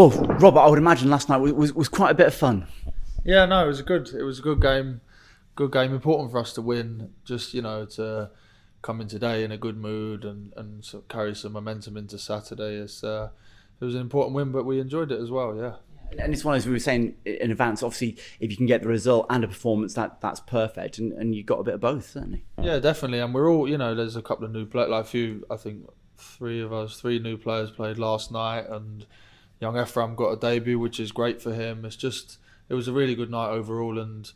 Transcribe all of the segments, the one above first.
Well, Robert, I would imagine last night was, was, was quite a bit of fun. Yeah, no, it was a good. It was a good game. Good game. Important for us to win. Just you know to come in today in a good mood and and sort of carry some momentum into Saturday. It's, uh, it was an important win, but we enjoyed it as well. Yeah. And it's one as we were saying in advance. Obviously, if you can get the result and a performance, that that's perfect, and, and you got a bit of both, certainly. Yeah, definitely. And we're all, you know, there's a couple of new players, like a few. I think three of us, three new players played last night, and young Ephraim got a debut, which is great for him. It's just, it was a really good night overall, and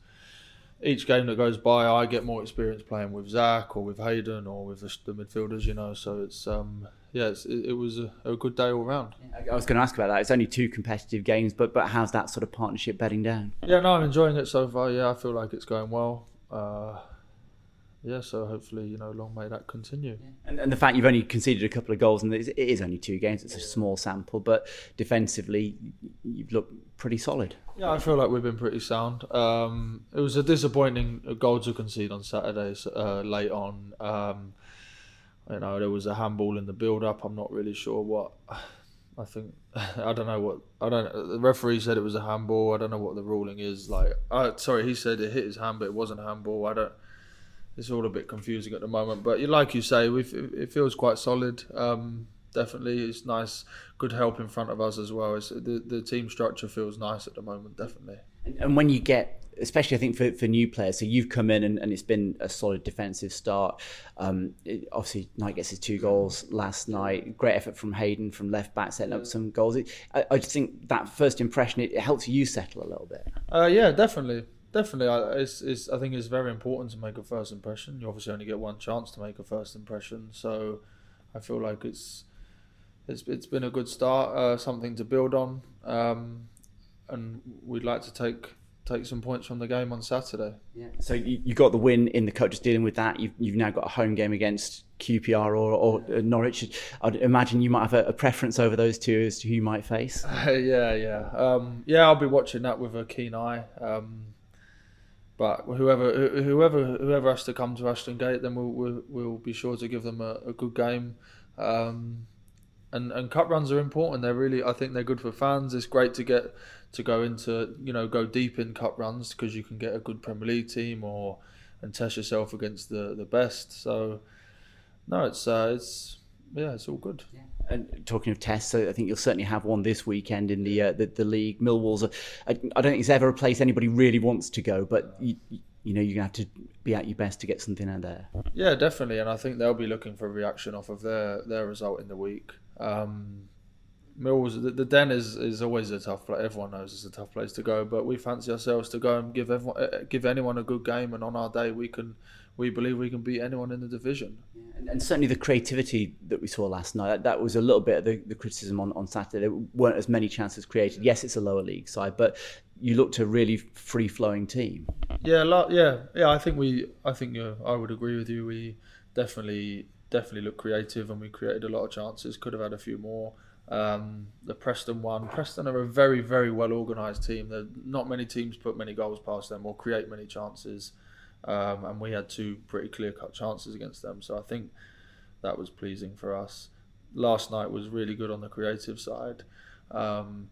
each game that goes by, I get more experience playing with Zak or with Haydon or with the, the midfielders, you know. So it's um, yeah, it's, it, it, was a, a, good day all round. I was going to ask about that. It's only two competitive games, but but how's that sort of partnership bedding down? Yeah, no, I'm enjoying it so far. Yeah, I feel like it's going well. Uh, yeah, so hopefully, you know, long may that continue. Yeah. And, and, the fact you've only conceded a couple of goals, and it is only two games, it's a small sample, but defensively, you've looked pretty solid. Yeah, I feel like we've been pretty sound. Um, it was a disappointing goal to concede on Saturday uh, late on. Um, you know, there was a handball in the build-up. I'm not really sure what. I think I don't know what I don't. The referee said it was a handball. I don't know what the ruling is. Like, uh, sorry, he said it hit his hand, but it wasn't a handball. I don't it's all a bit confusing at the moment. But like you say, it feels quite solid. Um, definitely, it's nice, good help in front of us as well. It's, the the team structure feels nice at the moment. Definitely. And when you get, especially I think for, for new players, so you've come in and, and it's been a solid defensive start. Um, it, obviously, Knight gets his two goals last night. Great effort from Haydon from left back, setting up some goals. It, I, I, just think that first impression it, it helps you settle a little bit. Uh, yeah, definitely definitely, it's, it's, I think it's very important to make a first impression. You obviously only get one chance to make a first impression, so I feel like it's it's it's been a good start, uh, something to build on, um, and we'd like to take take some points from the game on Saturday. Yeah. So you, you got the win in the cup. Just dealing with that, you've you've now got a home game against QPR or, or Norwich. I'd imagine you might have a, a, preference over those two as to who you might face. Uh, yeah, yeah, um, yeah. I'll be watching that with a keen eye. Um, but whoever whoever whoever has to come to Ashton Gate, then we'll we'll, we'll be sure to give them a, a good game. Um, and and cup runs are important. They're really I think they're good for fans. It's great to get to go into you know go deep in cup runs because you can get a good Premier League team or and test yourself against the the best. So no, it's uh, it's yeah, it's all good. Yeah. And talking of tests, so I think you'll certainly have one this weekend in the uh, the, the, league. Millwall's, a, I, I don't think it's ever a place anybody really wants to go, but you, you know you're gonna have to be at your best to get something out there. Yeah, definitely, and I think they'll be looking for a reaction off of their their result in the week. Um, Mills, the, the, Den is, is always a tough place. Everyone knows it's a tough place to go, but we fancy ourselves to go and give everyone, uh, give anyone a good game, and on our day we can we believe we can beat anyone in the division. Yeah, and, and, certainly the creativity that we saw last night, that, that was a little bit of the, the, criticism on, on Saturday. There weren't as many chances created. Yes, it's a lower league side, but you looked a really free flowing team. Yeah, yeah, yeah. I think we, I think uh, I would agree with you. We definitely, definitely looked creative, and we created a lot of chances. Could have had a few more. Um, the Preston one. Preston are a very, very well organised team. There, not many teams put many goals past them or create many chances um, and we had two pretty clear cut chances against them. So I think that was pleasing for us. Last night was really good on the creative side. Um,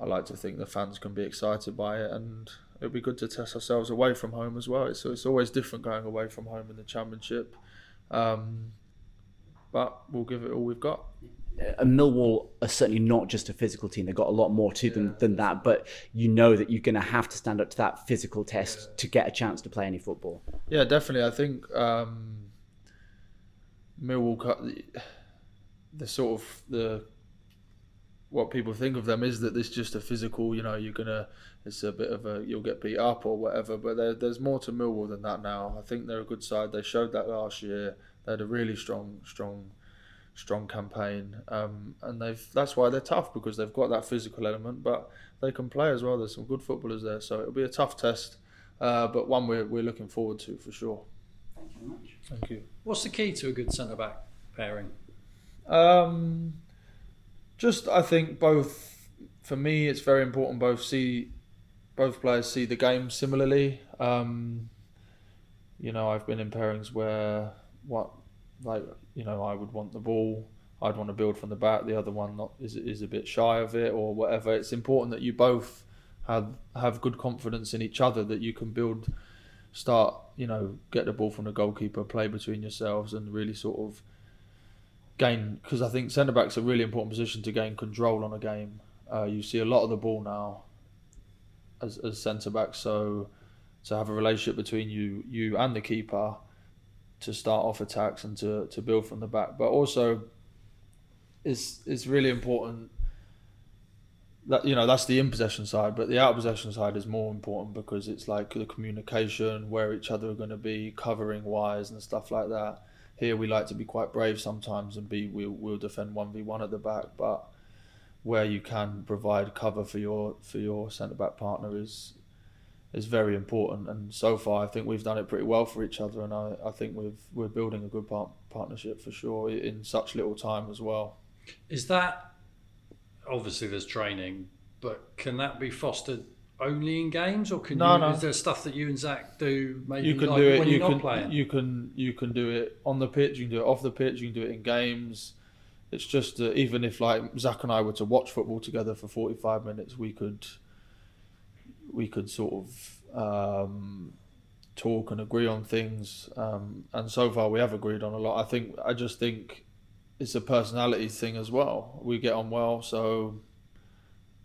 I like to think the fans can be excited by it, and it'll be good to test ourselves away from home as well. It's, it's always different going away from home in the championship, um, but we'll give it all we've got and Millwall are certainly not just a physical team. They've got a lot more to them yeah. than that. But you know that you're going to have to stand up to that physical test yeah. to get a chance to play any football. Yeah, definitely. I think um, Millwall, the, the sort of the what people think of them is that it's just a physical. You know, you're gonna it's a bit of a you'll get beat up or whatever. But there, there's more to Millwall than that now. I think they're a good side. They showed that last year. They had a really strong, strong strong campaign, um, and they've that's why they're tough because they've got that physical element, but they can play as well. There's some good footballers there, so it'll be a tough test, uh, but one we're we're looking forward to for sure. Thank you very much. Thank you. What's the key to a good centre back pairing? Um, just I think both for me it's very important both see both players see the game similarly. Um, you know, I've been in pairings where what like you know I would want the ball I'd want to build from the back. The other one not is is a bit shy of it or whatever. It's important that you both have have good confidence in each other that you can build, start you know get the ball from the goalkeeper, play between yourselves, and really sort of gain because I think centre back's a really important position to gain control on a game. Uh, you see a lot of the ball now as as centre back, so to have a relationship between you you and the keeper to start off attacks and to, to build from the back, but also it's it's really important that you know that's the in possession side, but the out possession side is more important because it's like the communication, where each other are going to be, covering wires and stuff like that. Here we like to be quite brave sometimes and be we'll, we'll defend one v one at the back, but where you can provide cover for your for your centre back partner is is very important. And so far, I think we've done it pretty well for each other, and I, I think we've we're building a good part, partnership for sure in such little time as well. Is that obviously there's training, but can that be fostered only in games, or can No, you, no. is there stuff that you and Zak do maybe you can like do it. when You you're can not playing? you can you can do it on the pitch. You can do it off the pitch. You can do it in games. It's just uh, even if like Zak and I were to watch football together for forty five minutes, we could we could sort of um, talk and agree on things. Um, and so far, we have agreed on a lot. I think I just think it's a personality thing as well. We get on well, so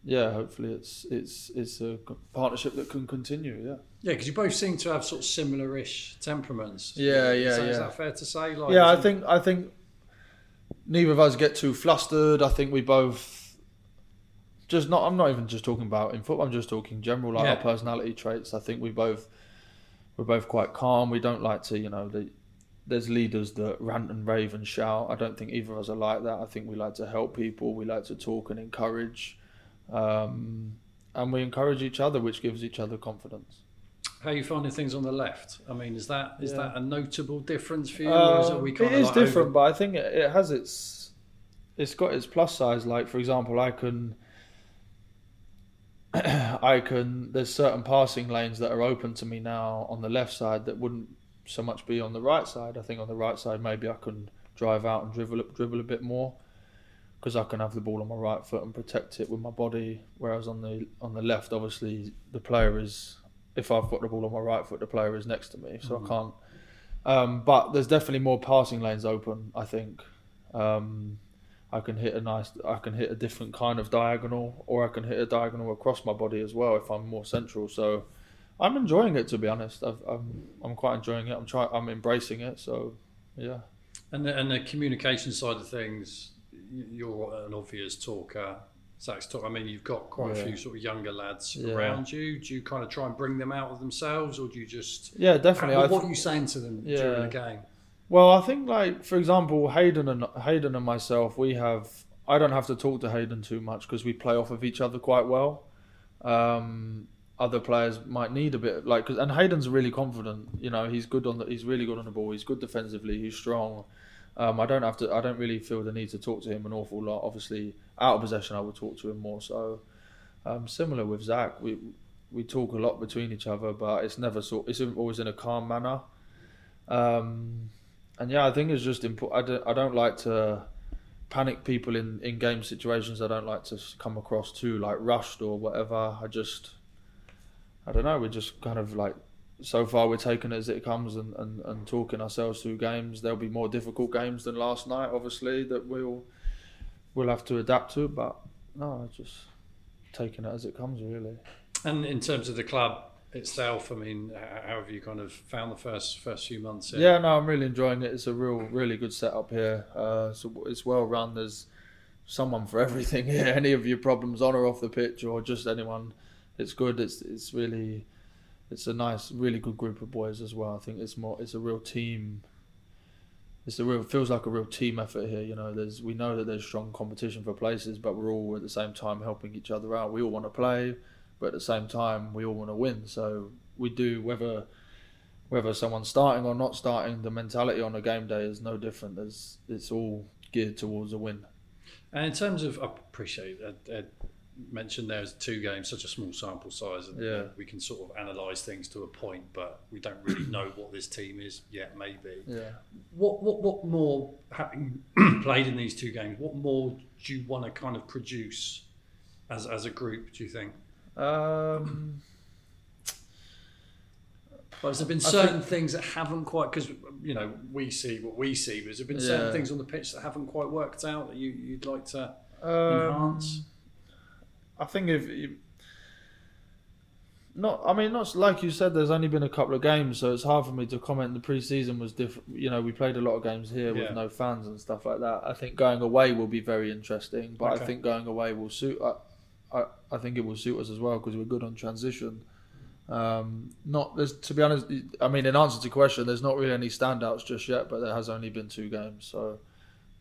yeah. Hopefully, it's it's it's a partnership that can continue. Yeah. yeah, because you both seem to have sort of similar-ish temperaments. Yeah, Is yeah, Is yeah. that fair to say? Like, yeah, I think I think neither of us get too flustered. I think we both just not. I'm not even just talking about in football. I'm just talking general, like Yeah. our personality traits. I think we both we're both quite calm. We don't like to, you know, the, there's leaders that rant and rave and shout. I don't think either of us are like that. I think we like to help people. We like to talk and encourage, um, and we encourage each other, which gives each other confidence. How are you finding things on the left? I mean, is that is Yeah. that a notable difference for you, or is it Um, it is like different, over- but I think it, it has its it's got its plus sides. Like for example, I can I can there's certain passing lanes that are open to me now on the left side that wouldn't so much be on the right side. I think on the right side maybe I can drive out and dribble dribble a bit more because I can have the ball on my right foot and protect it with my body. Whereas on the on the left, obviously the player is if I've got the ball on my right foot, the player is next to me, so Mhm. I can't. Um, but there's definitely more passing lanes open. I think um, I can hit a nice, I can hit a different kind of diagonal, or I can hit a diagonal across my body as well if I'm more central. So I'm enjoying it to be honest. I've, I'm I'm quite enjoying it. I'm trying. I'm embracing it. So yeah. And the, and the communication side of things, you're an obvious talker. Zak's talk. I mean, you've got quite a few sort of younger lads Yeah. around you. Do you kind of try and bring them out of themselves, or do you just Yeah, definitely. What, what are you saying to them Yeah. during the game? Well, I think like for example, Haydon and Haydon and myself, we have. I don't have to talk to Haydon too much because we play off of each other quite well. Um, other players might need a bit like, cause, and Haydon's really confident. You know, he's good on the. He's really good on the ball. He's good defensively. He's strong. Um, I don't have to. I don't really feel the need to talk to him an awful lot. Obviously, out of possession, I would talk to him more. So, um, similar with Zak, we we talk a lot between each other, but it's never sort. It's always in a calm manner. Um, and yeah, I think it's just important. I don't, I don't like to panic people in, in game situations. I don't like to come across too like rushed or whatever. I just, I don't know. We're just kind of like, so far we're taking it as it comes and, and, and talking ourselves through games. There'll be more difficult games than last night, obviously, that we'll we'll have to adapt to. But no, just taking it as it comes, really. And in terms of the club itself, I mean, how have you kind of found the first first few months? here? Yeah, no, I'm really enjoying it. It's a real, really good setup here. Uh, so it's well run. There's someone for everything here. Any of your problems on or off the pitch, or just anyone, it's good. It's it's really, it's a nice, really good group of boys as well. I think it's more, it's a real team. It's a real feels like a real team effort here. You know, there's we know that there's strong competition for places, but we're all at the same time helping each other out. We all want to play, but at the same time we all want to win. So we do whether whether someone's starting or not starting, the mentality on a game day is no different. There's, it's all geared towards a win. And in terms of, I appreciate Ed, Ed mentioned there's two games, such a small sample size, and Yeah. we can sort of analyse things to a point, but we don't really know what this team is yet. Maybe Yeah, what what what more having played in these two games? What more do you want to kind of produce as as a group? Do you think? Um, Well, has there been certain things that haven't quite because you know we see what we see, but there's there been certain Yeah. things on the pitch that haven't quite worked out that you, you'd like to um, enhance? I think if you, not, I mean, not like you said. There's only been a couple of games, so it's hard for me to comment. The preseason was different. You know, we played a lot of games here Yeah. with no fans and stuff like that. I think going away will be very interesting, but Okay. I think going away will suit. I, I, I think it will suit us as well because we're good on transition. Um, not there's to be honest. I mean, in answer to your question, there's not really any standouts just yet, but there has only been two games, so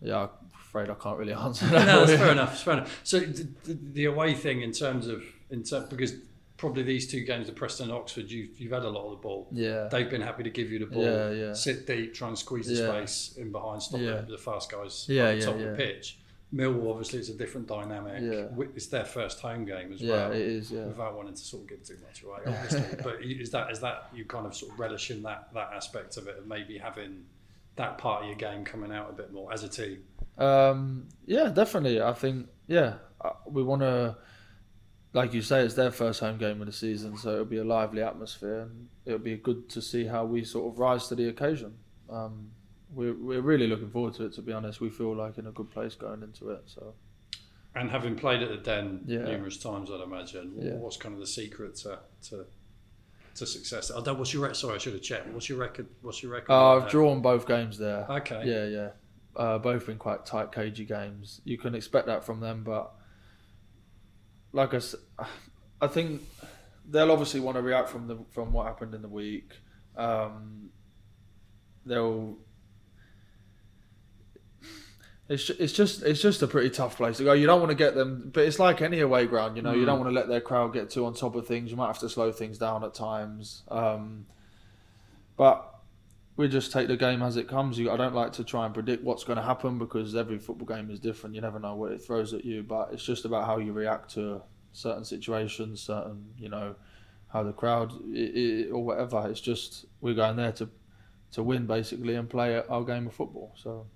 yeah, I'm afraid I can't really answer that. no, that's fair enough. That's fair enough. So the, the, the away thing in terms of in ter- because probably these two games, the Preston and Oxford, you've you've had a lot of the ball. Yeah, They've been happy to give you the ball, Yeah, yeah. sit deep, try and squeeze the Yeah. space in behind, stop Yeah. the, the fast guys Yeah, at the yeah, top of the pitch. Millwall obviously it's a different dynamic. Yeah. It's their first home game as yeah, well. it is. Yeah. Without wanting to sort of give too much away, obviously. but is that is that you kind of sort of relish in that that aspect of it, of maybe having that part of your game coming out a bit more as a team? Um, yeah, definitely. I think yeah, uh, we want to, like you say, it's their first home game of the season, so it'll be a lively atmosphere, and it'll be good to see how we sort of rise to the occasion. Um, we're we're really looking forward to it. To be honest, we feel like in a good place going into it. So And having played at the Den Yeah. numerous times, I'd imagine. Yeah. What's kind of the secret to to, to success? I what's your sorry? I should have checked. What's your record? What's your record? uh, I've there? drawn both games there. Okay. Yeah, yeah. Uh, both been quite tight, cagey games. You can expect that from them, but like I, I think they'll obviously want to react from the from what happened in the week. Um, they'll. It's, it's just it's just a pretty tough place to go. You don't want to get them, but it's like any away ground. You know, you Mm. don't want to let their crowd get too on top of things. You might have to slow things down at times. Um, but we just take the game as it comes. You, I don't like to try and predict what's going to happen because every football game is different. You never know what it throws at you. But it's just about how you react to certain situations, certain you know how the crowd i i or whatever. It's just we're going there to to win basically and play our game of football. So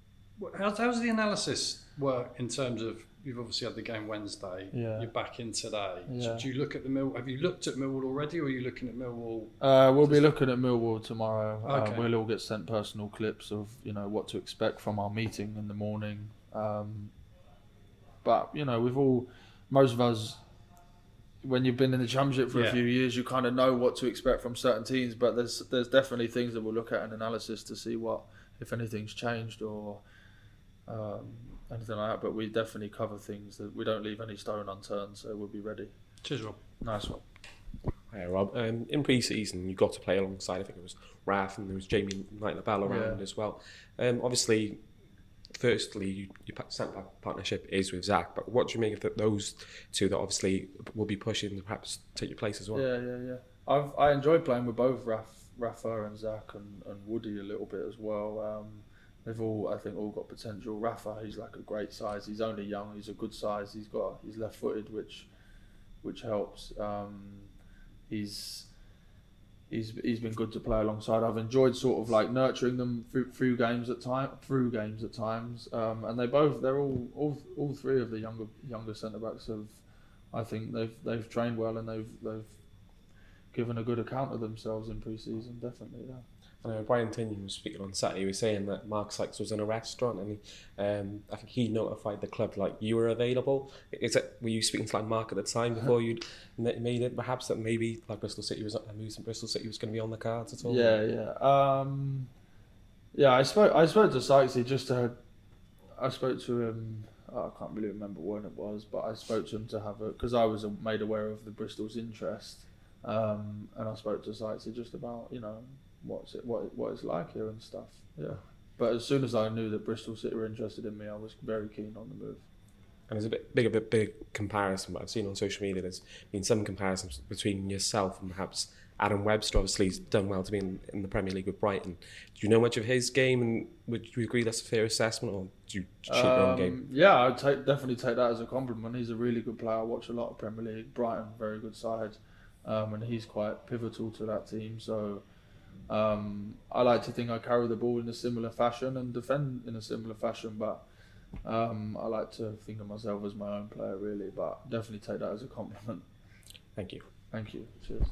How's, how's the analysis work in terms of you've obviously had the game Wednesday. Yeah. You're back in today. Yeah. So do you look at the Mill? Have you looked at Millwall already, or are you looking at Millwall? uh, we'll be looking at Millwall tomorrow. Okay. Uh, we'll all get sent personal clips of you know what to expect from our meeting in the morning. Um, but you know, we've all most of us when you've been in the championship for Yeah. a few years, you kind of know what to expect from certain teams. But there's there's definitely things that we'll look at in analysis to see what if anything's changed or um, anything like that. But we definitely cover things that we don't leave any stone unturned, so we'll be ready. Cheers, Rob. Nice one. Hi Rob. Um, in pre-season, you got to play alongside. I think it was Raf and there was Jamie Knight-Lebel around Yeah. as well. Um, obviously, firstly, you, your pa- centre back partnership is with Zak. But what do you make of th- those two that obviously will be pushing to perhaps take your place as well? Yeah, yeah, yeah. I've I enjoy playing with both Raf, Rafa and Zak and, and Woody a little bit as well. Um, they've all I think all got potential. Rafa, he's like a great size. He's only young. He's a good size. He's got he's left footed, which which helps. Um, he's he's he's been good to play alongside. I've enjoyed sort of like nurturing them through, through games at time through games at times. Um, and they both they're all all all three of the younger younger centre backs have. I think they've they've trained well and they've they've given a good account of themselves in pre-season. Definitely, yeah. I know Brian Tinnion was speaking on Saturday. He was saying that Mark Sykes was in a restaurant, and he, um, I think he notified the club like you were available. Is it? Were you speaking to like Mark at the time before you'd made it? Perhaps that maybe like Bristol City was I moved to Bristol City was going to be on the cards at all. Yeah, yeah. Um, yeah, I spoke. I spoke to Sykes. He just uh, I spoke to him. I can't really remember when it was, but I spoke to him to have a because I was made aware of the Bristol's interest, um, and I spoke to Sykes just about you know what's it what what it's like here and stuff. Yeah. But as soon as I knew that Bristol City were interested in me, I was very keen on the move. And there's a bit big, a bit big comparison. But I've seen on social media there's been some comparisons between yourself and perhaps Adam Webster. Obviously, he's done well to be in, in the Premier League with Brighton. Do you know much of his game, and would you agree that's a fair assessment, or do you shape your own game? Um, Yeah, I'd take, definitely take that as a compliment. He's a really good player. I watch a lot of Premier League. Brighton, very good side, um, and he's quite pivotal to that team. So Um, I like to think I carry the ball in a similar fashion and defend in a similar fashion, but um, I like to think of myself as my own player, really. But definitely take that as a compliment. Thank you. Thank you. Cheers.